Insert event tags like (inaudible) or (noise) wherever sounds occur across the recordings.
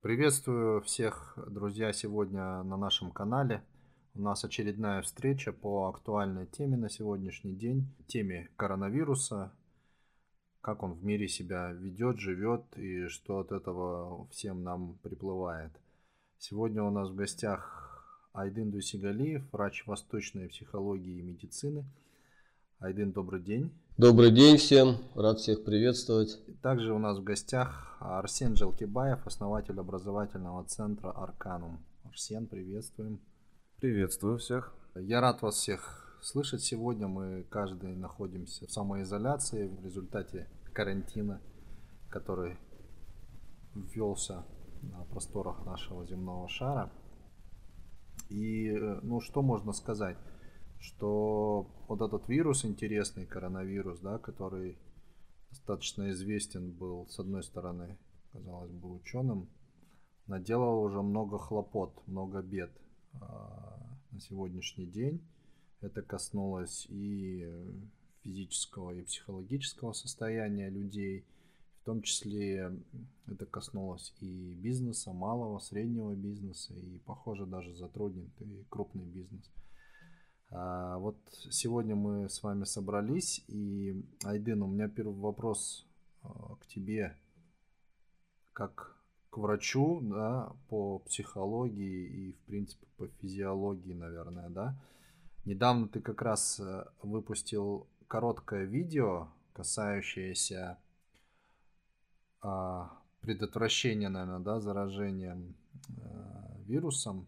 Приветствую всех, друзья, сегодня на нашем канале. У нас очередная встреча по актуальной теме на сегодняшний день, теме коронавируса, как он в мире себя ведет, живет и что от этого всем нам приплывает. Сегодня у нас в гостях Айдын Дусигалиев, врач восточной психологии и медицины. Айдын, добрый день. Добрый день всем, рад всех приветствовать. Также у нас в гостях Арсен Желкибаев, основатель образовательного центра Арканум. Арсен, приветствуем. Приветствую всех. Я рад вас всех слышать сегодня. Мы каждый находимся в самоизоляции в результате карантина, который ввелся на просторах нашего земного шара. И, ну, что можно сказать? Что вот этот вирус интересный, коронавирус, да, который достаточно известен был, с одной стороны, казалось бы, ученым, наделал уже много хлопот, много бед э, на сегодняшний день. Это коснулось и физического, и психологического состояния людей. В том числе это коснулось и бизнеса, малого, среднего бизнеса, и, похоже, даже затронет и крупный бизнес. А, вот сегодня мы с вами собрались, и, Айдын, у меня первый вопрос а, к тебе, как к врачу, да, по психологии и, в принципе, по физиологии, наверное, да. Недавно ты как раз э, выпустил короткое видео, касающееся а, предотвращения, наверное, да, заражения а, вирусом.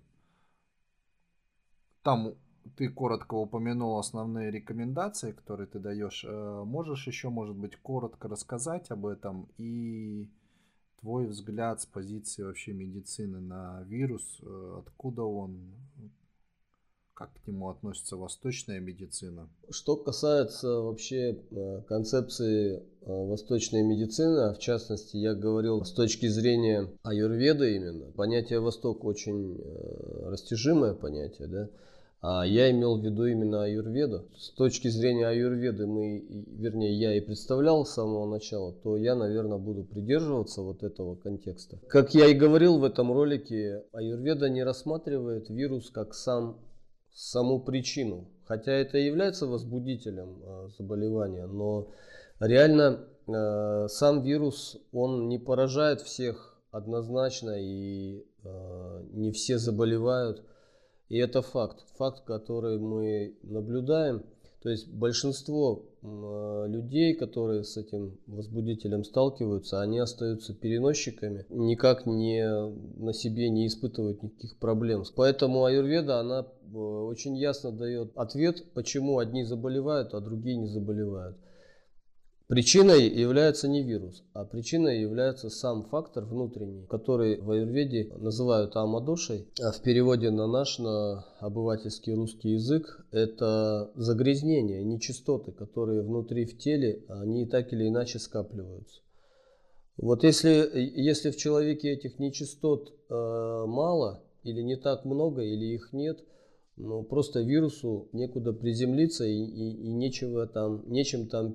Там ты коротко упомянул основные рекомендации, которые ты даешь. Э, можешь еще, может быть, коротко рассказать об этом и твой взгляд с позиции вообще медицины на вирус, э, откуда он, как к нему относится восточная медицина? Что касается вообще э, концепции восточной медицины, а в частности я говорил с точки зрения аюрведы именно, понятие Восток очень растяжимое понятие, да, я имел в виду именно аюрведу. С точки зрения аюрведы мы, вернее, я и представлял с самого начала, то я, наверное, буду придерживаться вот этого контекста. Как я и говорил в этом ролике, аюрведа не рассматривает вирус как сам, саму причину. Хотя это и является возбудителем э, заболевания, но реально э, сам вирус, он не поражает всех однозначно и не все заболевают и это факт, факт, который мы наблюдаем. То есть большинство э, людей, которые с этим возбудителем сталкиваются, они остаются переносчиками, никак не на себе не испытывают никаких проблем. Поэтому аюрведа, она э, очень ясно дает ответ, почему одни заболевают, а другие не заболевают. Причиной является не вирус, а причиной является сам фактор внутренний, который в аюрведе называют амадошей, а в переводе на наш, на обывательский русский язык, это загрязнения, нечистоты, которые внутри в теле, они так или иначе скапливаются. Вот если, если в человеке этих нечистот э, мало, или не так много, или их нет, ну, просто вирусу некуда приземлиться и, и, и нечего там, нечем там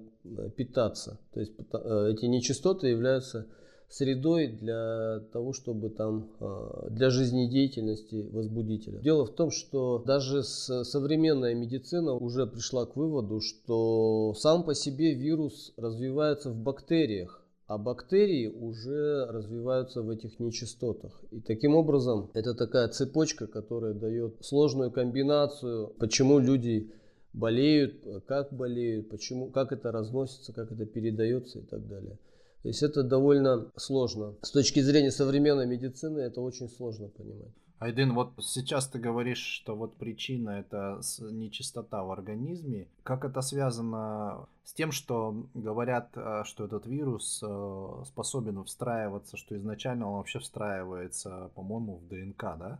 питаться. То есть э, эти нечистоты являются средой для того, чтобы там э, для жизнедеятельности возбудителя. Дело в том, что даже современная медицина уже пришла к выводу, что сам по себе вирус развивается в бактериях, а бактерии уже развиваются в этих нечистотах. И таким образом это такая цепочка, которая дает сложную комбинацию, почему люди болеют, как болеют, почему, как это разносится, как это передается и так далее. То есть это довольно сложно. С точки зрения современной медицины это очень сложно понимать. Айдын, вот сейчас ты говоришь, что вот причина это нечистота в организме. Как это связано с тем, что говорят, э, что этот вирус э, способен встраиваться, что изначально он вообще встраивается, по-моему, в ДНК, да?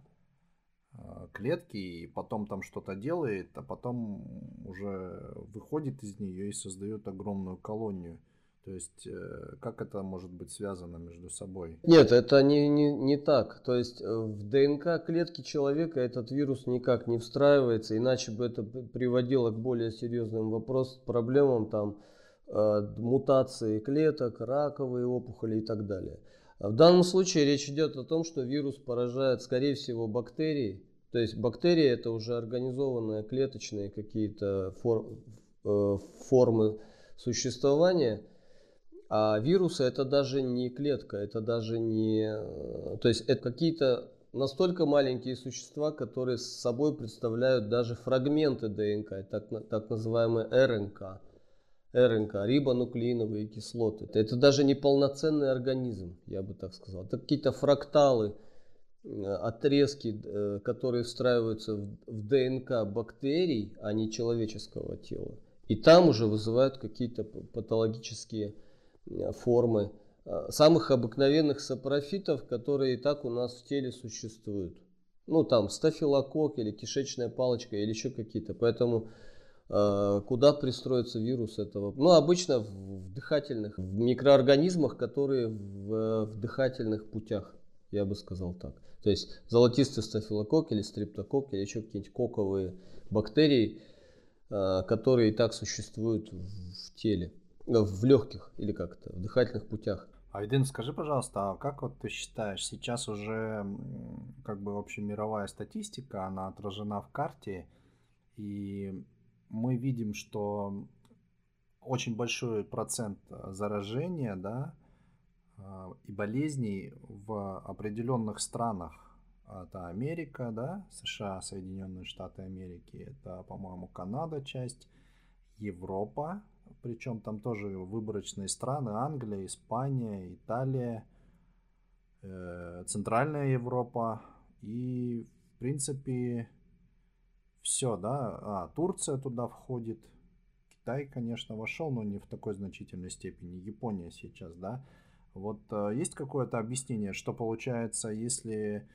Э, клетки, и потом там что-то делает, а потом уже выходит из нее и создает огромную колонию. То есть, э, как это может быть связано между собой? Нет, это не, не, не так. То есть, э, в ДНК клетки человека этот вирус никак не встраивается, иначе бы это приводило к более серьезным вопросам, проблемам, там, мутации клеток, раковые опухоли и так далее. В данном случае речь идет о том, что вирус поражает, скорее всего, бактерии. То есть бактерии это уже организованные клеточные какие-то фор, э, формы существования. А вирусы это даже не клетка, это даже не... э, То есть это какие-то настолько маленькие существа, которые с собой представляют даже фрагменты ДНК, так, так называемые РНК. РНК, рибонуклеиновые кислоты. Это даже не полноценный организм, я бы так сказал. Это какие-то фракталы, э, отрезки, э, которые встраиваются в ДНК бактерий, а не человеческого тела. И там уже вызывают какие-то патологические э, формы самых обыкновенных сапрофитов, которые и так у нас в теле существуют. Ну там стафилококк или кишечная палочка или еще какие-то. Поэтому куда пристроится вирус этого. Ну, обычно в дыхательных, в микроорганизмах, которые в, в дыхательных путях, я бы сказал так. То есть золотистый стафилококк или стриптококк или еще какие-нибудь коковые бактерии, э, которые и так существуют в теле, э, в легких или как-то, в дыхательных путях. Айдин, скажи, пожалуйста, а как вот ты считаешь, сейчас уже как бы общемировая статистика, она отражена в карте, и мы видим, что очень большой процент э, заражения да, э, и болезней в определенных странах. Это Америка, да, США, Соединенные Штаты Америки, это, по-моему, Канада часть, Европа, причем там тоже выборочные страны, Англия, Испания, Италия, э, Центральная Европа и, в принципе, все, да, а, Турция туда входит, Китай, конечно, вошел, но не в такой значительной степени, Япония сейчас, да. Вот э, есть какое-то объяснение, что получается, если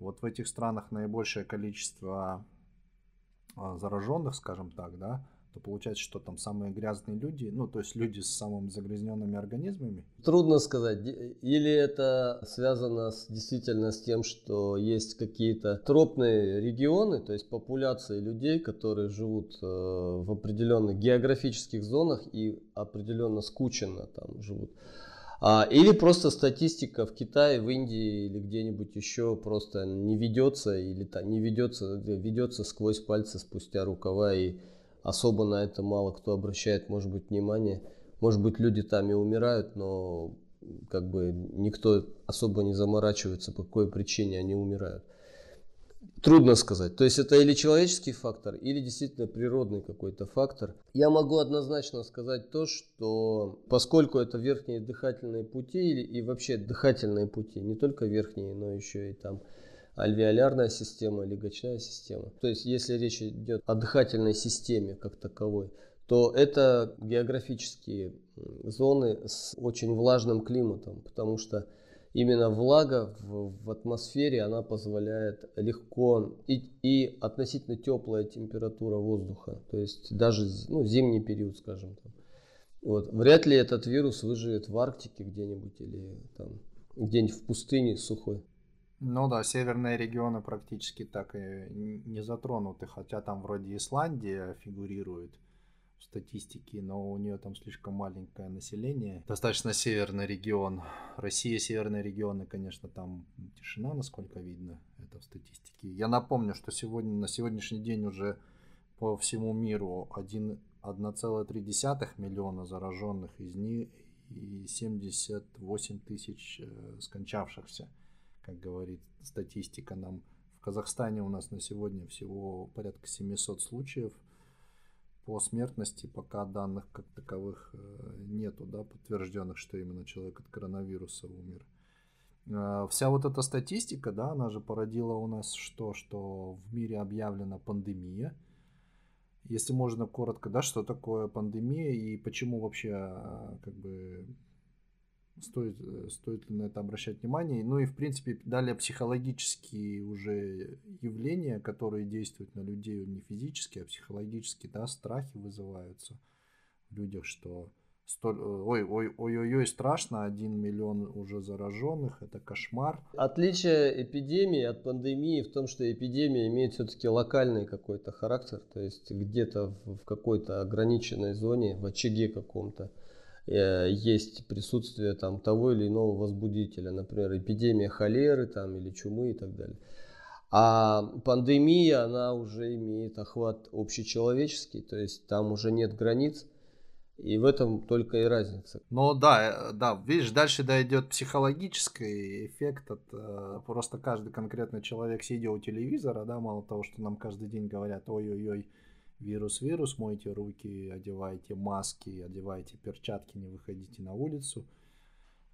вот в этих странах наибольшее количество а, зараженных, скажем так, да, то получается, что там самые грязные люди, ну, то есть люди с самыми загрязненными организмами? Трудно сказать. Или это связано с, действительно с тем, что есть какие-то тропные регионы, то есть популяции людей, которые живут э, в определенных географических зонах и определенно скученно там живут. А, или просто статистика в Китае, в Индии или где-нибудь еще просто не ведется или не ведется, ведется сквозь пальцы спустя рукава и особо на это мало кто обращает, может быть, внимание. Может быть, люди там и умирают, но как бы никто особо не заморачивается, по какой причине они умирают. Трудно сказать. То есть это или человеческий фактор, или действительно природный какой-то фактор. Я могу однозначно сказать то, что поскольку это верхние дыхательные пути и вообще дыхательные пути, не только верхние, но еще и там альвеолярная система, легочная система. То есть, если речь идет о дыхательной системе как таковой, то это географические зоны с очень влажным климатом, потому что именно влага в, в атмосфере она позволяет легко и, и относительно теплая температура воздуха, то есть даже ну, зимний период, скажем там. Вот. Вряд ли этот вирус выживет в Арктике где-нибудь или там где-нибудь в пустыне сухой. Ну да, северные регионы практически так и не затронуты, хотя там вроде Исландия фигурирует в статистике, но у нее там слишком маленькое население. Достаточно северный регион. Россия, северные регионы, конечно, там тишина, насколько видно, это в статистике. Я напомню, что сегодня, на сегодняшний день уже по всему миру 1,3 миллиона зараженных из них и 78 тысяч э, скончавшихся как говорит статистика нам. В Казахстане у нас на сегодня всего порядка 700 случаев. По смертности пока данных как таковых э, нету, да, подтвержденных, что именно человек от коронавируса умер. Э, вся вот эта статистика, да, она же породила у нас что? Что в мире объявлена пандемия. Если можно коротко, да, что такое пандемия и почему вообще э, как бы стоит, стоит ли на это обращать внимание. Ну и, в принципе, далее психологические уже явления, которые действуют на людей не физически, а психологически, да, страхи вызываются в людях, что столь, ой, ой, ой, ой, ой, страшно, один миллион уже зараженных, это кошмар. Отличие эпидемии от пандемии в том, что эпидемия имеет все-таки локальный какой-то характер, то есть где-то в какой-то ограниченной зоне, в очаге каком-то есть присутствие там того или иного возбудителя, например, эпидемия холеры там или чумы и так далее. А пандемия, она уже имеет охват общечеловеческий, то есть там уже нет границ, и в этом только и разница. Ну да, э, да, видишь, дальше дойдет психологический эффект от э, просто каждый конкретный человек, сидя у телевизора, да, мало того, что нам каждый день говорят, ой-ой-ой, вирус, вирус, мойте руки, одевайте маски, одевайте перчатки, не выходите на улицу –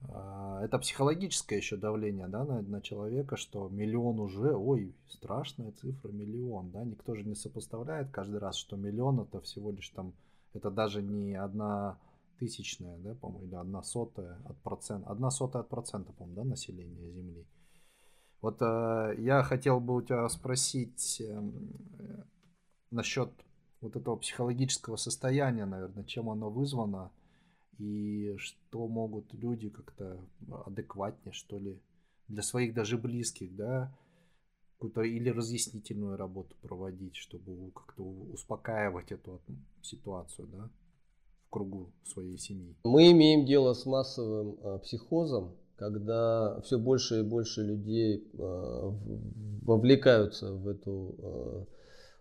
а, это психологическое еще давление да, на, на человека, что миллион уже, ой, страшная цифра, миллион, да, никто же не сопоставляет каждый раз, что миллион это всего лишь там, это даже не одна тысячная, да, по-моему, или одна сотая от процента, одна сотая от процента, по-моему, да, населения Земли. Вот э, я хотел бы у тебя спросить э, насчет вот этого психологического состояния, наверное, чем оно вызвано, и что могут люди как-то адекватнее, что ли, для своих даже близких, да, какую-то или разъяснительную работу проводить, чтобы как-то успокаивать эту ситуацию, да, в кругу своей семьи. Мы имеем дело с массовым а, психозом, когда все больше и больше людей а, вовлекаются в эту а,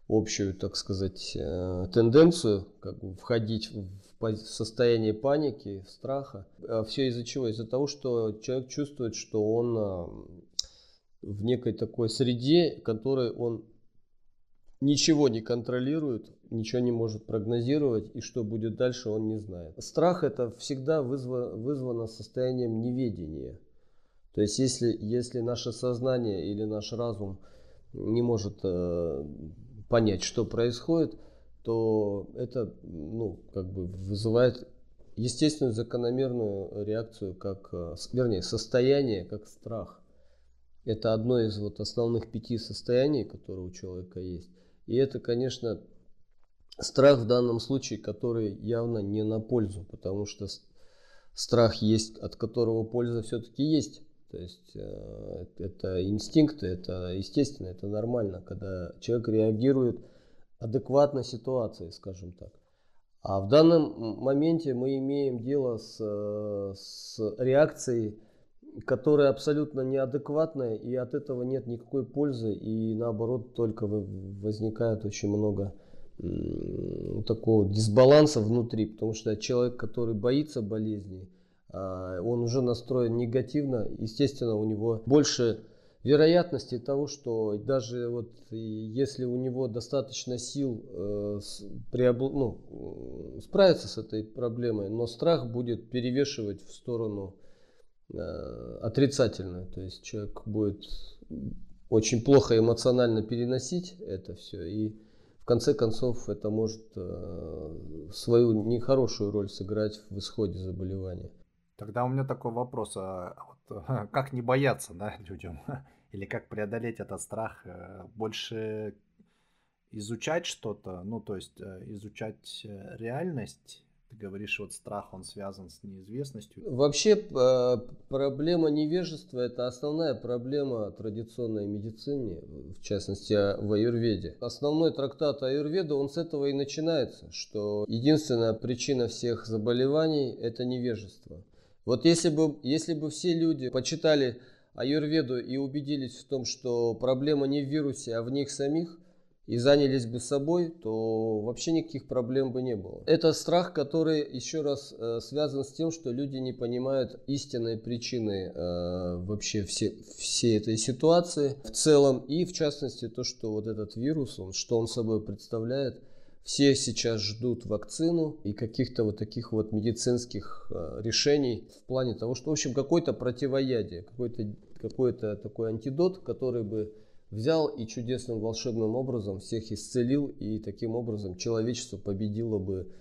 общую, так сказать, э, тенденцию как бы входить в состояние паники, страха. А все из-за чего? Из-за того, что человек чувствует, что он а, в некой такой среде, которой он ничего не контролирует, ничего не может прогнозировать, и что будет дальше, он не знает. Страх это всегда вызвано, вызвано состоянием неведения. То есть если, если наше сознание или наш разум не может э, понять, что происходит, то это ну, как бы вызывает естественную закономерную реакцию, как, э, вернее, состояние, как страх. Это одно из вот основных пяти состояний, которые у человека есть. И это, конечно, страх в данном случае, который явно не на пользу, потому что страх есть, от которого польза все-таки есть. То есть э, это инстинкты, это естественно, это нормально, когда человек реагирует адекватно ситуации, скажем так. А в данном моменте мы имеем дело с, э, с реакцией, которая абсолютно неадекватная, и от этого нет никакой пользы, и наоборот только возникает очень много такого дисбаланса внутри, потому что человек, который боится болезни, он уже настроен негативно, естественно, у него больше вероятности того, что даже вот если у него достаточно сил э, приобл... ну, справиться с этой проблемой, но страх будет перевешивать в сторону э, отрицательную. То есть человек будет очень плохо эмоционально переносить это все и в конце концов это может э, свою нехорошую роль сыграть в исходе заболевания. Тогда у меня такой вопрос, а вот, (laughs) как не бояться да, (laughs) людям? Или как преодолеть этот страх? Э, больше изучать что-то, ну то есть э, изучать э, реальность, ты говоришь, вот страх, он связан с неизвестностью. Вообще проблема невежества – это основная проблема традиционной медицины, в частности в аюрведе. Основной трактат аюрведа, он с этого и начинается, что единственная причина всех заболеваний – это невежество. Вот если бы, если бы все люди почитали аюрведу и убедились в том, что проблема не в вирусе, а в них самих, и занялись бы собой, то вообще никаких проблем бы не было. Это страх, который еще раз э, связан с тем, что люди не понимают истинной причины э, вообще все, всей этой ситуации в целом, и в частности то, что вот этот вирус, он, что он собой представляет – все сейчас ждут вакцину и каких-то вот таких вот медицинских э, решений в плане того, что, в общем, какое-то противоядие, какой-то какой такой антидот, который бы взял и чудесным волшебным образом всех исцелил, и таким образом человечество победило бы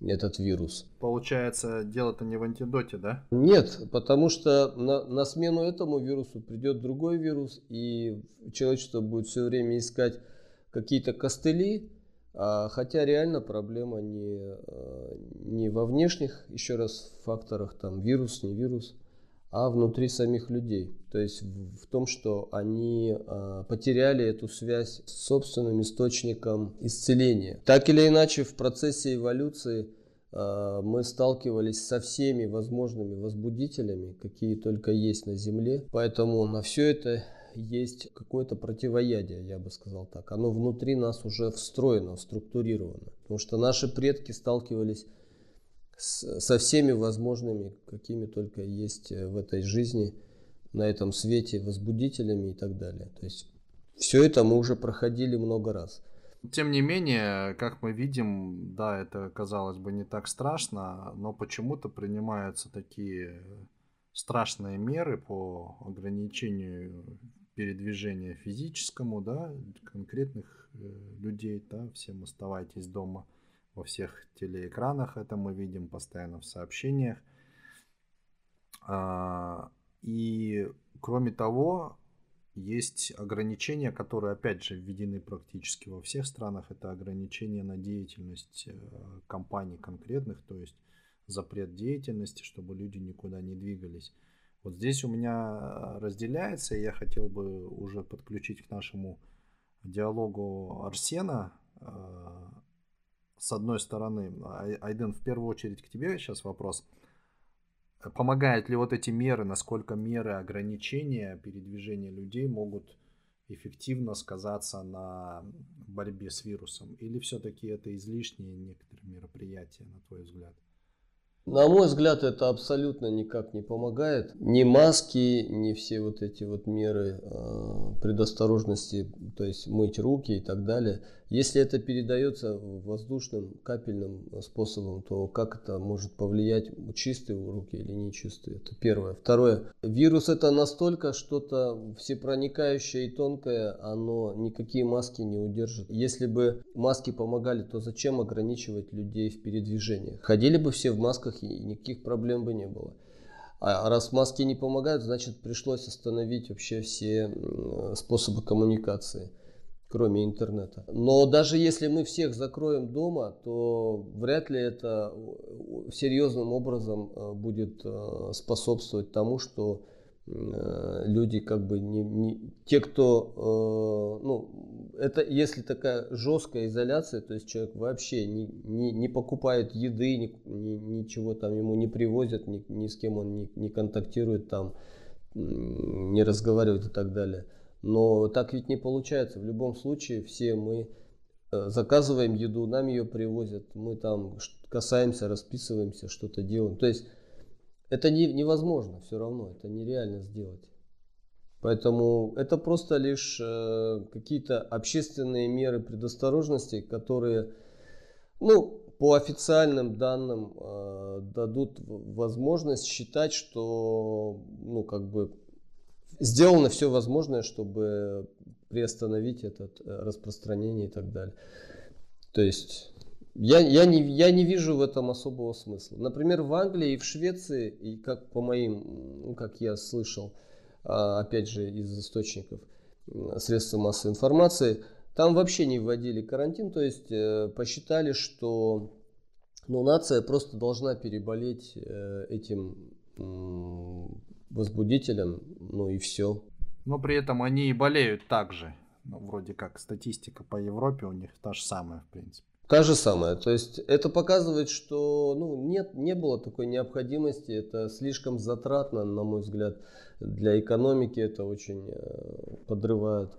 этот вирус. Получается, дело-то не в антидоте, да? Нет, потому что на, на смену этому вирусу придет другой вирус, и человечество будет все время искать какие-то костыли, хотя реально проблема не, а, не во внешних, еще раз, факторах, там вирус, не вирус, а внутри самих людей. То есть в, том, что они э, потеряли эту связь с собственным источником исцеления. Так или иначе, в процессе эволюции мы сталкивались со всеми возможными возбудителями, какие только есть на Земле. Поэтому на все это есть какое-то противоядие, я бы сказал так. Оно внутри нас уже встроено, структурировано. Потому что наши предки сталкивались с, со всеми возможными, какими только есть э, в этой жизни, на этом свете, возбудителями и так далее. То есть все это мы уже проходили много раз. Тем не менее, как мы видим, да, это казалось бы не так страшно, но почему-то принимаются такие страшные меры по ограничению передвижения физическому, да, конкретных э, людей, да, всем оставайтесь дома во всех телеэкранах, это мы видим постоянно в сообщениях. А, и кроме того, есть ограничения, которые, опять же, введены практически во всех странах. Это ограничения на деятельность э, компаний конкретных, то есть запрет деятельности, чтобы люди никуда не двигались. Вот здесь у меня разделяется, и я хотел бы уже подключить к нашему диалогу Арсена. Э, с одной стороны, Айден, в первую очередь к тебе сейчас вопрос – Помогают ли вот эти меры, насколько меры ограничения передвижения людей могут эффективно сказаться на борьбе с вирусом? Или все-таки это излишние некоторые мероприятия, на твой взгляд? На мой взгляд, это абсолютно никак не помогает. Ни маски, ни все вот эти вот меры э, предосторожности, то есть мыть руки и так далее. Если это передается воздушным капельным способом, то как это может повлиять, чистые руки или нечистые? Это первое. Второе. Вирус это настолько что-то всепроникающее и тонкое, оно никакие маски не удержит. Если бы маски помогали, то зачем ограничивать людей в передвижении? Ходили бы все в масках и никаких проблем бы не было. А раз маски не помогают, значит пришлось остановить вообще все способы коммуникации, кроме интернета. Но даже если мы всех закроем дома, то вряд ли это серьезным образом э, будет э, способствовать тому, что Э, люди как бы не, не те, кто, э, ну, это если такая жесткая изоляция, то есть человек вообще не, не, не покупает еды, ни, ни, ничего там ему не привозят, ни, ни с кем он не, не контактирует там, не разговаривает и так далее. Но так ведь не получается. В любом случае все мы э, заказываем еду, нам ее привозят, мы там касаемся, расписываемся, что-то делаем. То есть это не, невозможно все равно, это нереально сделать. Поэтому это просто лишь э, какие-то общественные меры предосторожности, которые, ну, по официальным данным э, дадут возможность считать, что, ну, как бы сделано все возможное, чтобы приостановить это э, распространение и так далее. То есть я, я, не, я не вижу в этом особого смысла. Например, в Англии и в Швеции, и как по моим, ну, как я слышал, а, опять же, из источников средств массовой информации, там вообще не вводили карантин, то есть э, посчитали, что ну, нация просто должна переболеть э, этим возбудителем, ну и все. Но при этом они и болеют так же. Ну, вроде как статистика по Европе у них та же самая, в принципе. Та же самая. То есть это показывает, что ну, нет, не было такой необходимости. Это слишком затратно, на мой взгляд, для экономики. Это очень э, подрывает.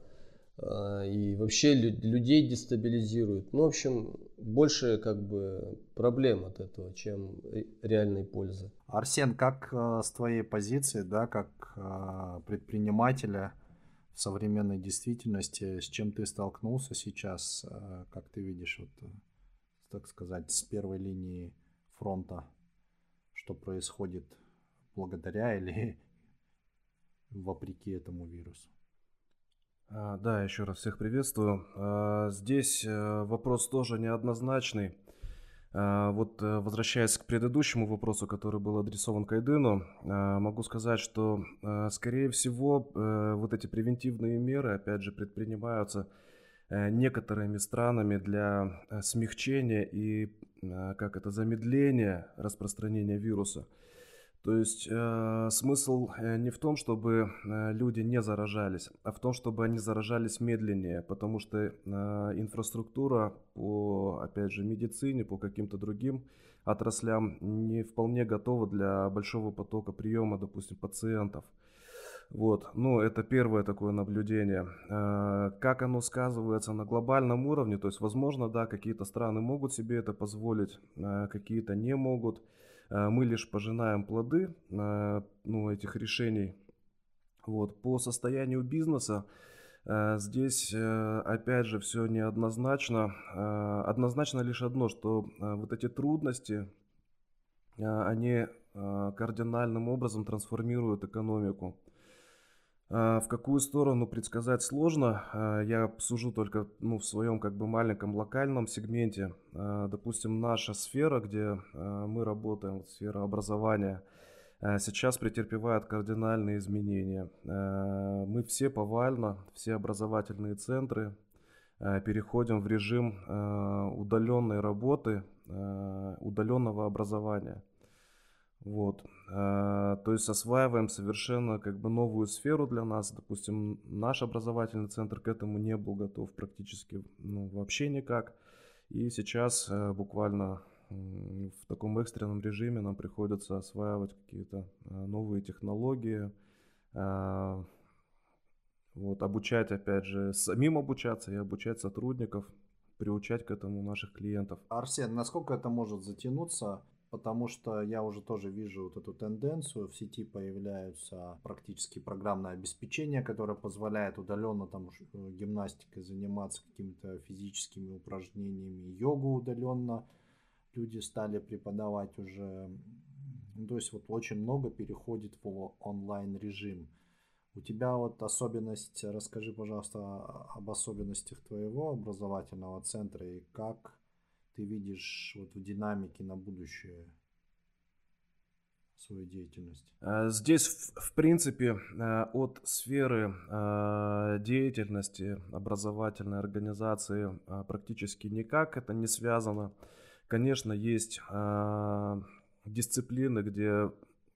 Э, и вообще людей дестабилизирует. Ну, в общем, больше как бы проблем от этого, чем реальной пользы. Арсен, как э, с твоей позиции, да, как предпринимателя в современной действительности, с чем ты столкнулся сейчас, э, как ты видишь, вот, э, так сказать, с первой линии фронта, что происходит благодаря или (laughs) вопреки этому вирусу? А, да, еще раз всех приветствую. А, здесь э, вопрос тоже неоднозначный. А, вот э, возвращаясь к предыдущему вопросу, который был адресован Кайдыну, могу сказать, что, а, скорее всего, э, вот эти превентивные меры, опять же, предпринимаются э, некоторыми странами для смягчения и, как это, замедления распространения вируса. То есть э, смысл э, не в том, чтобы э, люди не заражались, а в том, чтобы они заражались медленнее, потому что э, инфраструктура по, опять же, медицине, по каким-то другим отраслям не вполне готова для большого потока приема, допустим, пациентов. Вот, ну, это первое такое наблюдение. Э, как оно сказывается на глобальном уровне, то есть, возможно, да, какие-то страны могут себе это позволить, какие-то не могут. Э, мы лишь пожинаем плоды ну, этих решений. Вот. По состоянию бизнеса здесь, опять же, все неоднозначно. Однозначно лишь одно, что вот эти трудности, они кардинальным образом трансформируют экономику. В какую сторону предсказать сложно. Я сужу только ну, в своем как бы маленьком локальном сегменте. Допустим, наша сфера, где мы работаем, сфера образования, сейчас претерпевает кардинальные изменения. Мы все повально, все образовательные центры переходим в режим удаленной работы, удаленного образования. Вот. А, то есть осваиваем совершенно как бы новую сферу для нас. Допустим, наш образовательный центр к этому не был готов практически ну, вообще никак. И сейчас э, буквально в таком экстренном режиме нам приходится осваивать какие-то э, новые технологии, вот, обучать, опять же, самим обучаться и обучать сотрудников, приучать к этому наших клиентов. Арсен, насколько это может затянуться? Потому что я уже тоже вижу вот эту тенденцию. В сети появляются практически программное обеспечение, которое позволяет удаленно там э, гимнастикой заниматься, какими-то физическими упражнениями, йогу удаленно. Люди стали преподавать уже, ну, то есть вот очень много переходит в онлайн режим. У тебя вот особенность, расскажи, пожалуйста, об особенностях твоего образовательного центра и как ты видишь вот в динамике на будущее свою деятельность? А, здесь, в принципе, а, от сферы а, деятельности образовательной организации практически никак это не связано. Конечно, есть дисциплины, где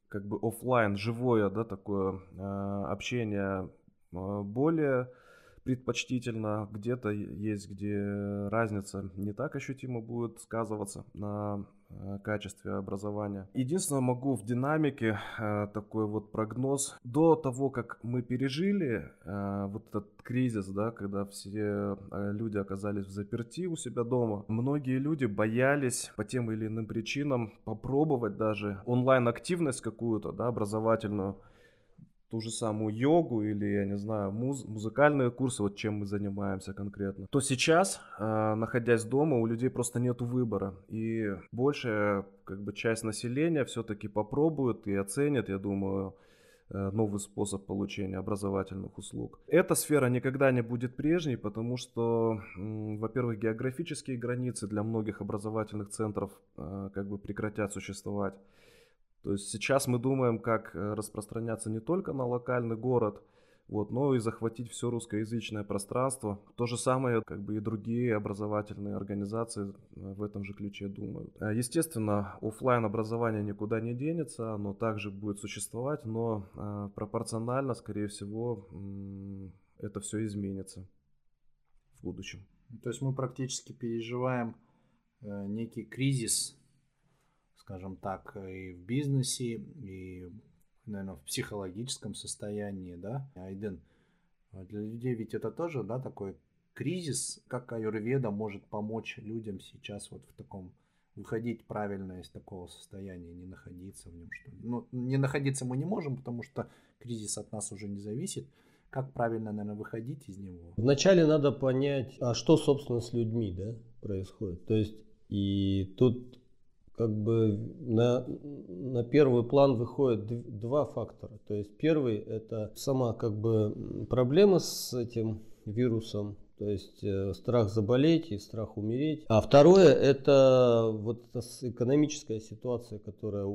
как бы офлайн, живое, да, такое общение более предпочтительно, где-то есть, где разница не так ощутимо будет сказываться на э, качестве образования. Единственное, могу в динамике э, такой вот прогноз. До того, как мы пережили э, вот этот кризис, да, когда все люди оказались в заперти у себя дома, многие люди боялись по тем или иным причинам попробовать даже онлайн-активность какую-то, да, образовательную, ту же самую йогу или, я не знаю, муз- музыкальные курсы, вот чем мы занимаемся конкретно, то сейчас, э, находясь дома, у людей просто нет выбора. И большая как бы, часть населения все-таки попробует и оценит, я думаю, э, новый способ получения образовательных услуг. Эта сфера никогда не будет прежней, потому что, во-первых, географические границы для многих образовательных центров э, как бы прекратят существовать. То есть сейчас мы думаем, как э, распространяться не только на локальный город, вот, но и захватить все русскоязычное пространство. То же самое, как бы и другие образовательные организации э, в этом же ключе думают. Э, естественно, офлайн образование никуда не денется, оно также будет существовать, но пропорционально, скорее всего, это все изменится в будущем. То есть мы практически переживаем некий кризис скажем так, и в бизнесе, и, наверное, в психологическом состоянии, да, Айден. А для людей ведь это тоже, да, такой кризис, как аюрведа может помочь людям сейчас вот в таком выходить правильно из такого состояния, не находиться в нем. Что ну, не находиться мы не можем, потому что кризис от нас уже не зависит. Как правильно, наверное, выходить из него? Вначале надо понять, а что, собственно, с людьми да, происходит. То есть, и тут как бы на, на первый план выходят два фактора. То есть первый это сама как бы проблема с этим вирусом, То есть э, страх заболеть и страх умереть. А второе это вот экономическая ситуация, которая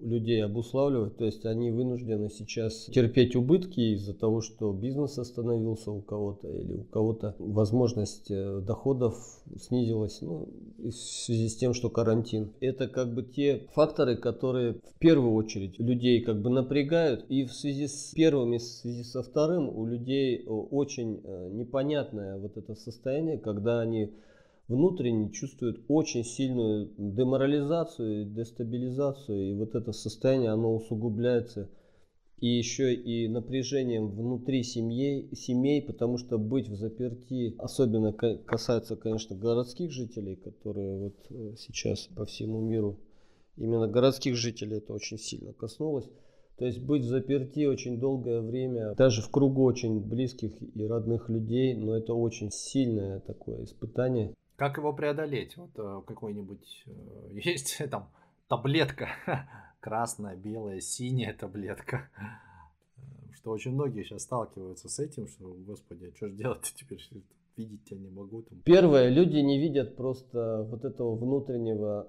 людей обуславливает. То есть они вынуждены сейчас терпеть убытки из-за того, что бизнес остановился у кого-то или у кого-то возможность э, доходов снизилась ну, в связи с тем, что карантин. Это как бы те факторы, которые в первую очередь людей как бы напрягают. И в связи с первым и в связи со вторым у людей очень э, непонятное вот это состояние, когда они внутренне чувствуют очень сильную деморализацию, дестабилизацию, и вот это состояние, оно усугубляется и еще и напряжением внутри семьи, семей, потому что быть в заперти, особенно касается, конечно, городских жителей, которые вот э, сейчас по всему миру, именно городских жителей это очень сильно коснулось. То есть быть заперти очень долгое время, даже в кругу очень близких и родных людей, но это очень сильное такое испытание. Как его преодолеть? Вот э, какой-нибудь э, (laughs) есть там таблетка (laughs) красная, белая, синяя таблетка. Что очень многие сейчас сталкиваются с этим, что, господи, а что же делать теперь? Видеть тебя не могу. Там. Первое, люди не видят просто вот этого внутреннего,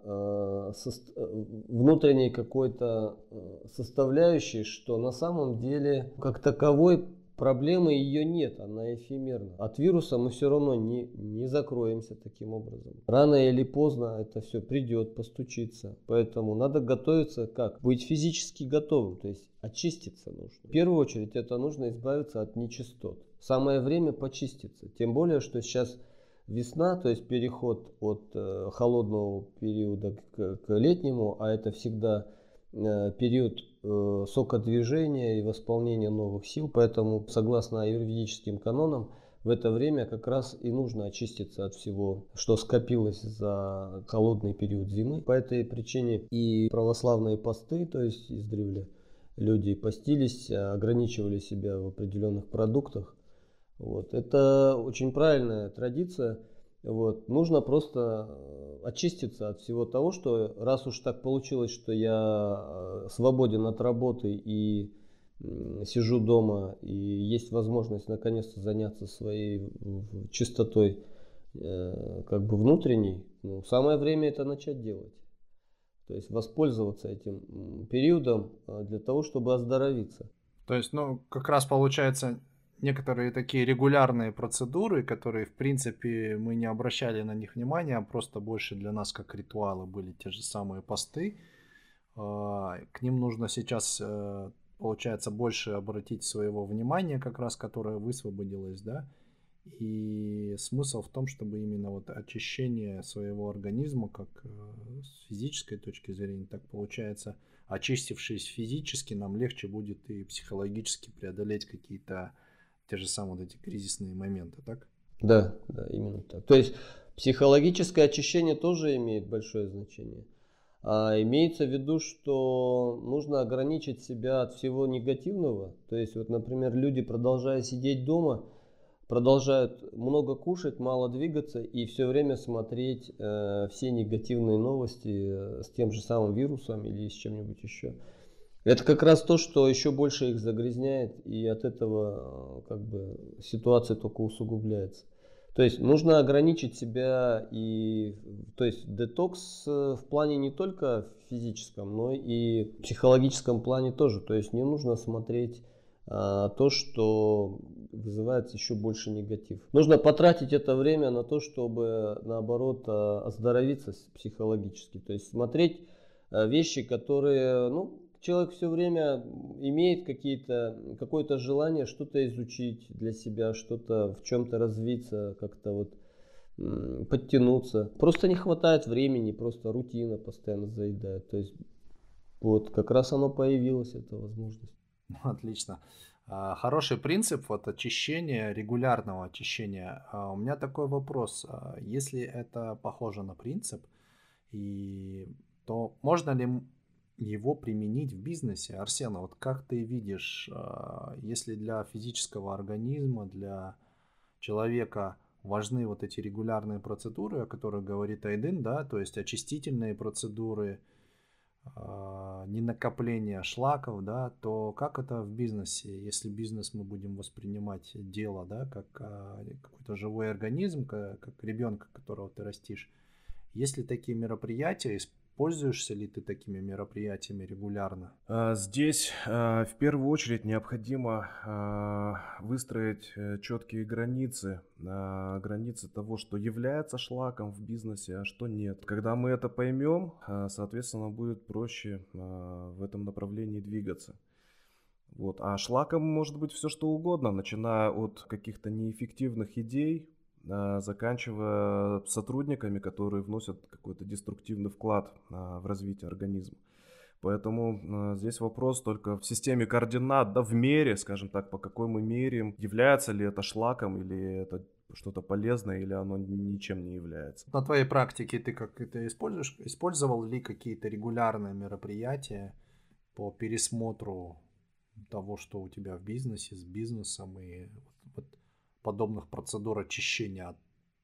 э, со, э, внутренней какой-то э, составляющей, что на самом деле как таковой проблемы ее нет, она эфемерна. От вируса мы все равно не, не закроемся таким образом. Рано или поздно это все придет, постучится. Поэтому надо готовиться как? Быть физически готовым, то есть очиститься нужно. В первую очередь это нужно избавиться от нечистот. Самое время почиститься. Тем более, что сейчас весна, то есть переход от э, холодного периода к, к летнему, а это всегда э, период Э, сокодвижения и восполнения новых сил. Поэтому, согласно аюрведическим канонам, в это время как раз и нужно очиститься от всего, что скопилось за холодный период зимы. По этой причине и православные посты, то есть издревле, люди постились, ограничивали себя в определенных продуктах. Вот. Это очень правильная традиция. Вот. Нужно просто э, очиститься от всего того, что раз уж так получилось, что я э, свободен от работы и сижу дома, и есть возможность наконец-то заняться своей чистотой э, как бы внутренней, ну, самое время это начать делать. То есть воспользоваться этим периодом для того, чтобы оздоровиться. То есть, ну, как раз получается, некоторые такие регулярные процедуры, которые, в принципе, мы не обращали на них внимания, а просто больше для нас как ритуалы были те же самые посты. А, к ним нужно сейчас, э, получается, больше обратить своего внимания, как раз, которое высвободилось, да, и смысл в том, чтобы именно вот очищение своего организма, как э, с физической точки зрения, так получается, очистившись физически, нам легче будет и психологически преодолеть какие-то те же самые вот эти кризисные моменты, так? Да, да, именно так. То есть психологическое очищение тоже имеет большое значение. А имеется в виду, что нужно ограничить себя от всего негативного. То есть, вот, например, люди, продолжая сидеть дома, продолжают много кушать, мало двигаться и все время смотреть э, все негативные новости э, с тем же самым вирусом или с чем-нибудь еще. Это как раз то, что еще больше их загрязняет, и от этого э, как бы ситуация только усугубляется. То есть нужно ограничить себя и, то есть детокс э, в плане не только физическом, но и психологическом плане тоже. То есть не нужно смотреть а, то, что вызывает еще больше негатив. Нужно потратить это время на то, чтобы наоборот оздоровиться психологически. То есть смотреть вещи, которые, ну, человек все время имеет какие-то, какое-то желание что-то изучить для себя, что-то в чем-то развиться, как-то вот подтянуться. Просто не хватает времени, просто рутина постоянно заедает. То есть вот как раз оно появилось, эта возможность. Отлично. А, хороший принцип вот очищения, регулярного очищения. А, у меня такой вопрос. А, если это похоже на принцип, и то можно ли его применить в бизнесе. Арсена, вот как ты видишь, а, если для физического организма, для человека важны вот эти регулярные процедуры, о которых говорит Айдын, да, то есть очистительные процедуры, а, не накопление шлаков, да, то как это в бизнесе? Если бизнес мы будем воспринимать дело, да, как а, какой-то живой организм, как, как ребенка, которого ты растишь, если такие мероприятия Пользуешься ли ты такими мероприятиями регулярно? А, здесь а, в первую очередь необходимо а, выстроить э, четкие границы, границы того, что является шлаком в бизнесе, а что нет. Когда мы это поймем, соответственно, будет проще в этом направлении двигаться. Вот. А шлаком может быть все что угодно, начиная от каких-то неэффективных идей, заканчивая сотрудниками, которые вносят какой-то деструктивный вклад а, в развитие организма. Поэтому э, здесь вопрос только в системе координат, да, в мере, скажем так, по какой мы меряем, является ли это шлаком или это что-то полезное, или оно ничем не является. На твоей практике ты как это используешь? Использовал ли какие-то регулярные мероприятия по пересмотру того, что у тебя в бизнесе, с бизнесом и подобных процедур очищения о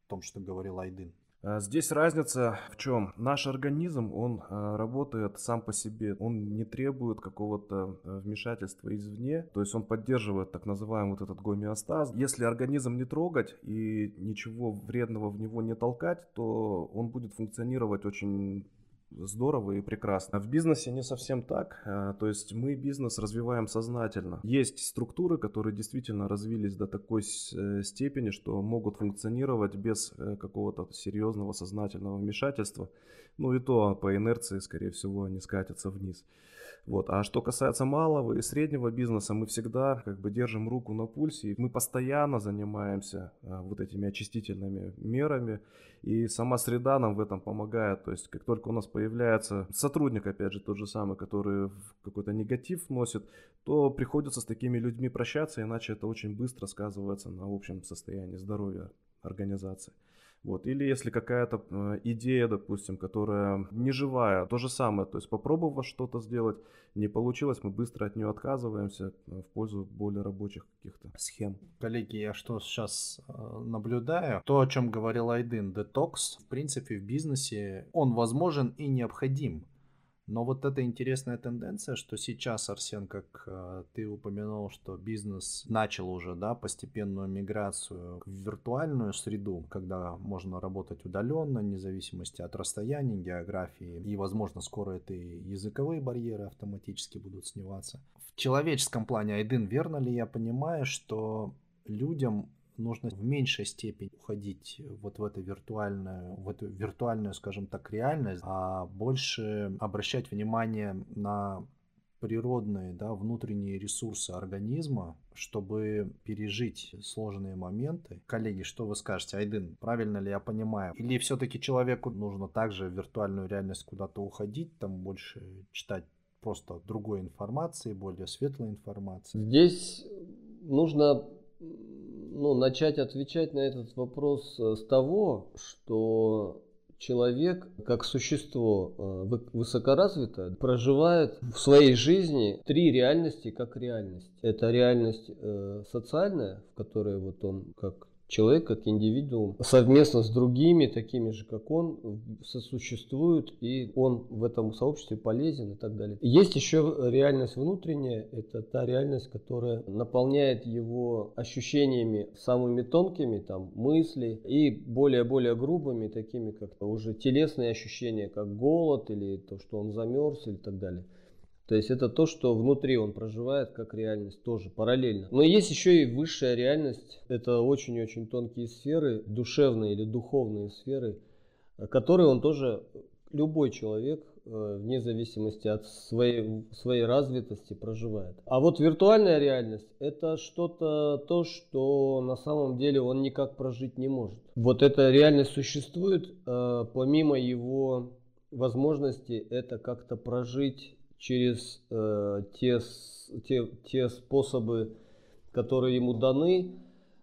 том, что говорил Айдын? А, здесь разница в чем? Наш организм, он а, работает сам по себе, он не требует какого-то а, вмешательства извне, то есть он поддерживает так называемый вот этот гомеостаз. Если организм не трогать и ничего вредного в него не толкать, то он будет функционировать очень здорово и прекрасно. В бизнесе не совсем так. А, то есть мы бизнес развиваем сознательно. Есть структуры, которые действительно развились до такой э, степени, что могут функционировать без э, какого-то серьезного сознательного вмешательства. Ну и то по инерции, скорее всего, они скатятся вниз. Вот. А что касается малого и среднего бизнеса, мы всегда как бы держим руку на пульсе. Мы постоянно занимаемся вот этими очистительными мерами. И сама среда нам в этом помогает. То есть как только у нас появляется сотрудник, опять же, тот же самый, который какой-то негатив носит, то приходится с такими людьми прощаться, иначе это очень быстро сказывается на общем состоянии здоровья организации. Вот. Или если какая-то э, идея, допустим, которая не живая, то же самое, то есть попробовав что-то сделать, не получилось, мы быстро от нее отказываемся э, в пользу более рабочих каких-то схем. Коллеги, я что сейчас э, наблюдаю, то, о чем говорил Айдын, детокс, в принципе, в бизнесе, он возможен и необходим. Но вот эта интересная тенденция, что сейчас, Арсен, как э, ты упомянул, что бизнес начал уже да, постепенную миграцию в виртуальную среду, когда можно работать удаленно, вне зависимости от расстояния, географии, и, возможно, скоро это и языковые барьеры автоматически будут сниматься. В человеческом плане, Айдын, верно ли я понимаю, что людям нужно в меньшей степени уходить вот в эту виртуальную, в эту виртуальную, скажем так, реальность, а больше обращать внимание на природные, да, внутренние ресурсы организма, чтобы пережить сложные моменты. Коллеги, что вы скажете? Айдын, правильно ли я понимаю? Или все-таки человеку нужно также в виртуальную реальность куда-то уходить, там больше читать просто другой информации, более светлой информации? Здесь нужно ну, начать отвечать на этот вопрос э, с того, что человек, как существо э, высокоразвитое, проживает в своей жизни три реальности как реальность. Это реальность э, социальная, в которой вот он как человек как индивидуум совместно с другими, такими же, как он, сосуществует, и он в этом сообществе полезен и так далее. Есть еще реальность внутренняя, это та реальность, которая наполняет его ощущениями самыми тонкими, там, мысли, и более-более грубыми, такими как уже телесные ощущения, как голод, или то, что он замерз, или так далее. То есть это то, что внутри он проживает как реальность тоже параллельно. Но есть еще и высшая реальность. Это очень-очень тонкие сферы, душевные или духовные сферы, которые он тоже, любой человек, э, вне зависимости от своей, своей развитости, проживает. А вот виртуальная реальность – это что-то, то, что на самом деле он никак прожить не может. Вот эта реальность существует, э, помимо его возможности это как-то прожить через э, те, те, те способы, которые ему даны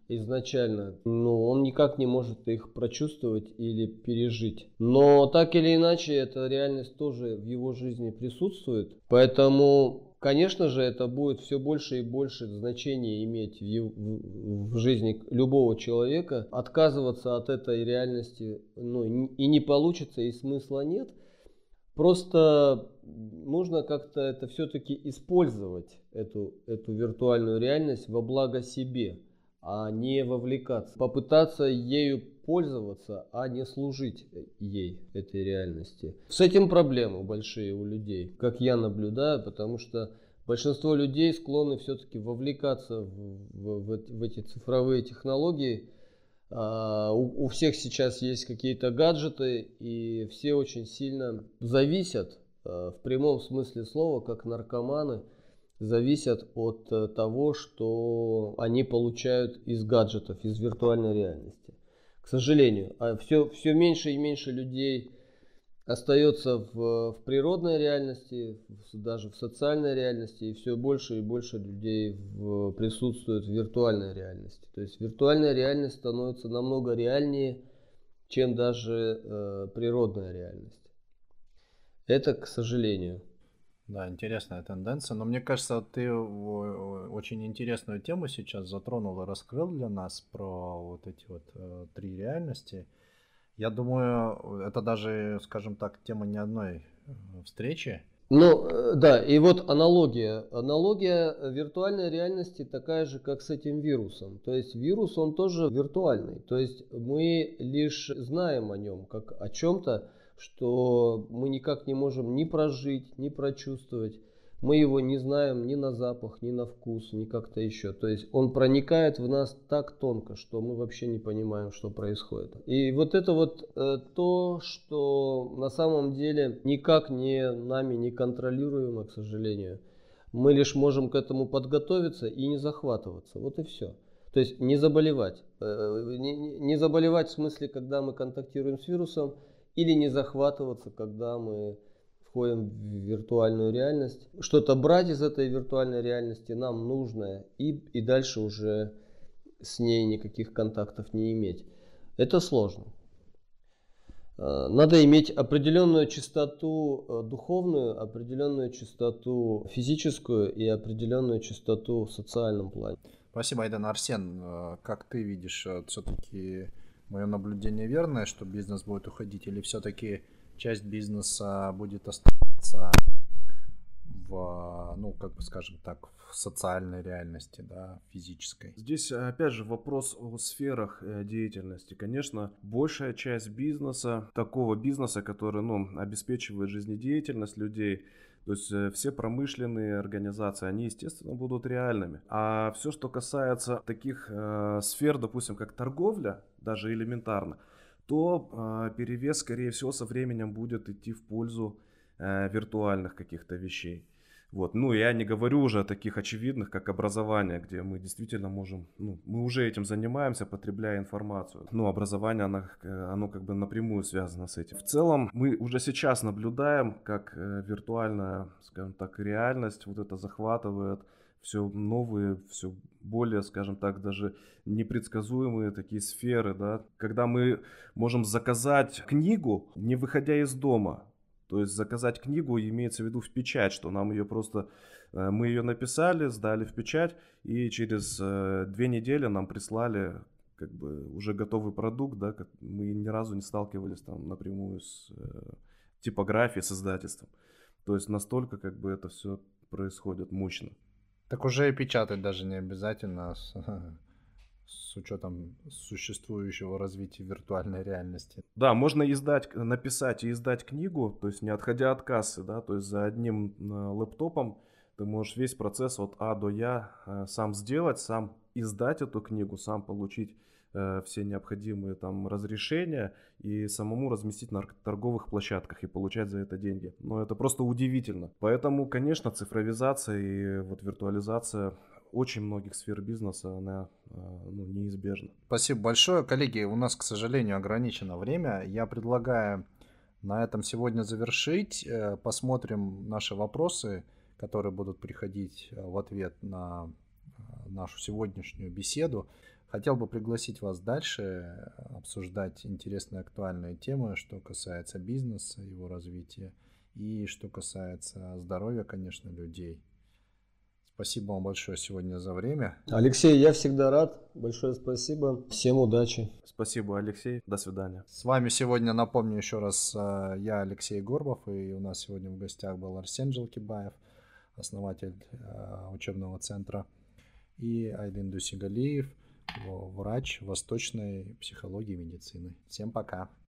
изначально, ну, он никак не может их прочувствовать или пережить. Но так или иначе, эта реальность тоже в его жизни присутствует. Поэтому, конечно же, это будет все больше и больше значения иметь в, в жизни любого человека. Отказываться от этой реальности ну, и не получится, и смысла нет – Просто нужно как-то это все-таки использовать, эту, эту виртуальную реальность во благо себе, а не вовлекаться. Попытаться ею пользоваться, а не служить ей, этой реальности. С этим проблемы большие у людей, как я наблюдаю, потому что большинство людей склонны все-таки вовлекаться в, в, в, в эти цифровые технологии. А, у, всех сейчас есть какие-то гаджеты, и все очень сильно зависят, а, в прямом смысле слова, как наркоманы, зависят от а, того, что они получают из гаджетов, из виртуальной реальности. К сожалению, а все, все меньше и меньше людей остается в, в природной реальности, даже в социальной реальности, и все больше и больше людей в, присутствует в виртуальной реальности. То есть виртуальная реальность становится намного реальнее, чем даже э, природная реальность. Это, к сожалению. Да, интересная тенденция. Но мне кажется, ты очень интересную тему сейчас затронул и раскрыл для нас про вот эти вот э, три реальности. Я думаю, это даже, скажем так, тема не одной э, встречи. Ну, э, да, и вот аналогия. Аналогия виртуальной реальности такая же, как с этим вирусом. То есть вирус, он тоже виртуальный. То есть мы лишь знаем о нем, как о чем-то, что мы никак не можем ни прожить, ни прочувствовать мы его не знаем ни на запах, ни на вкус, ни как-то еще. То есть он проникает в нас так тонко, что мы вообще не понимаем, что происходит. И вот это вот э, то, что на самом деле никак не нами не контролируемо, к сожалению. Мы лишь можем к этому подготовиться и не захватываться. Вот и все. То есть не заболевать. Э, не, заболевать в смысле, когда мы контактируем с вирусом, или не захватываться, когда мы входим в виртуальную реальность. Что-то брать из этой виртуальной реальности нам нужно и, и дальше уже с ней никаких контактов не иметь. Это сложно. А, надо иметь определенную чистоту э, духовную, определенную чистоту физическую и определенную чистоту в социальном плане. Спасибо, Айдан Арсен. Э, как ты видишь, э, все-таки мое наблюдение верное, что бизнес будет уходить, или все-таки часть бизнеса будет оставаться в, ну, как бы скажем так, в социальной реальности, да, физической. Здесь, опять же, вопрос о сферах э, деятельности. Конечно, большая часть бизнеса, такого бизнеса, который, ну, обеспечивает жизнедеятельность людей, то есть э, все промышленные организации, они, естественно, будут реальными. А все, что касается таких э, сфер, допустим, как торговля, даже элементарно, то э, перевес, скорее всего, со временем будет идти в пользу э, виртуальных каких-то вещей. Вот. Ну, я не говорю уже о таких очевидных, как образование, где мы действительно можем, ну, мы уже этим занимаемся, потребляя информацию. Ну, образование, оно, э, оно как бы напрямую связано с этим. В целом, мы уже сейчас наблюдаем, как э, виртуальная, скажем так, реальность вот это захватывает все новые, все более, скажем так, даже непредсказуемые такие сферы, да, когда мы можем заказать книгу, не выходя из дома. То есть заказать книгу имеется в виду в печать, что нам ее просто, э, мы ее написали, сдали в печать, и через э, две недели нам прислали как бы уже готовый продукт, да, мы ни разу не сталкивались там напрямую с э, типографией, с издательством. То есть настолько как бы это все происходит мощно. Так уже и печатать даже не обязательно с, (laughs) с учетом существующего развития виртуальной реальности. Да, можно издать, написать и издать книгу, то есть не отходя от кассы, да, то есть за одним э, лэптопом ты можешь весь процесс от А до Я э, сам сделать, сам издать эту книгу, сам получить все необходимые там разрешения и самому разместить на торговых площадках и получать за это деньги. Но это просто удивительно. Поэтому, конечно, цифровизация и вот виртуализация очень многих сфер бизнеса, она э, ну, неизбежна. Спасибо большое. Коллеги, у нас, к сожалению, ограничено время. Я предлагаю на этом сегодня завершить. Э, посмотрим наши вопросы, которые будут приходить в ответ на нашу сегодняшнюю беседу. Хотел бы пригласить вас дальше э, обсуждать интересные актуальные темы, что касается бизнеса, его развития и что касается здоровья, конечно, людей. Спасибо вам большое сегодня за время. Алексей, я всегда рад. Большое спасибо. Всем удачи. Спасибо, Алексей. До свидания. С вами сегодня, напомню еще раз, э, я Алексей Горбов, и у нас сегодня в гостях был Арсен Желкибаев, основатель э, учебного центра, и Айдин Дусигалиев, врач восточной психологии и медицины. Всем пока.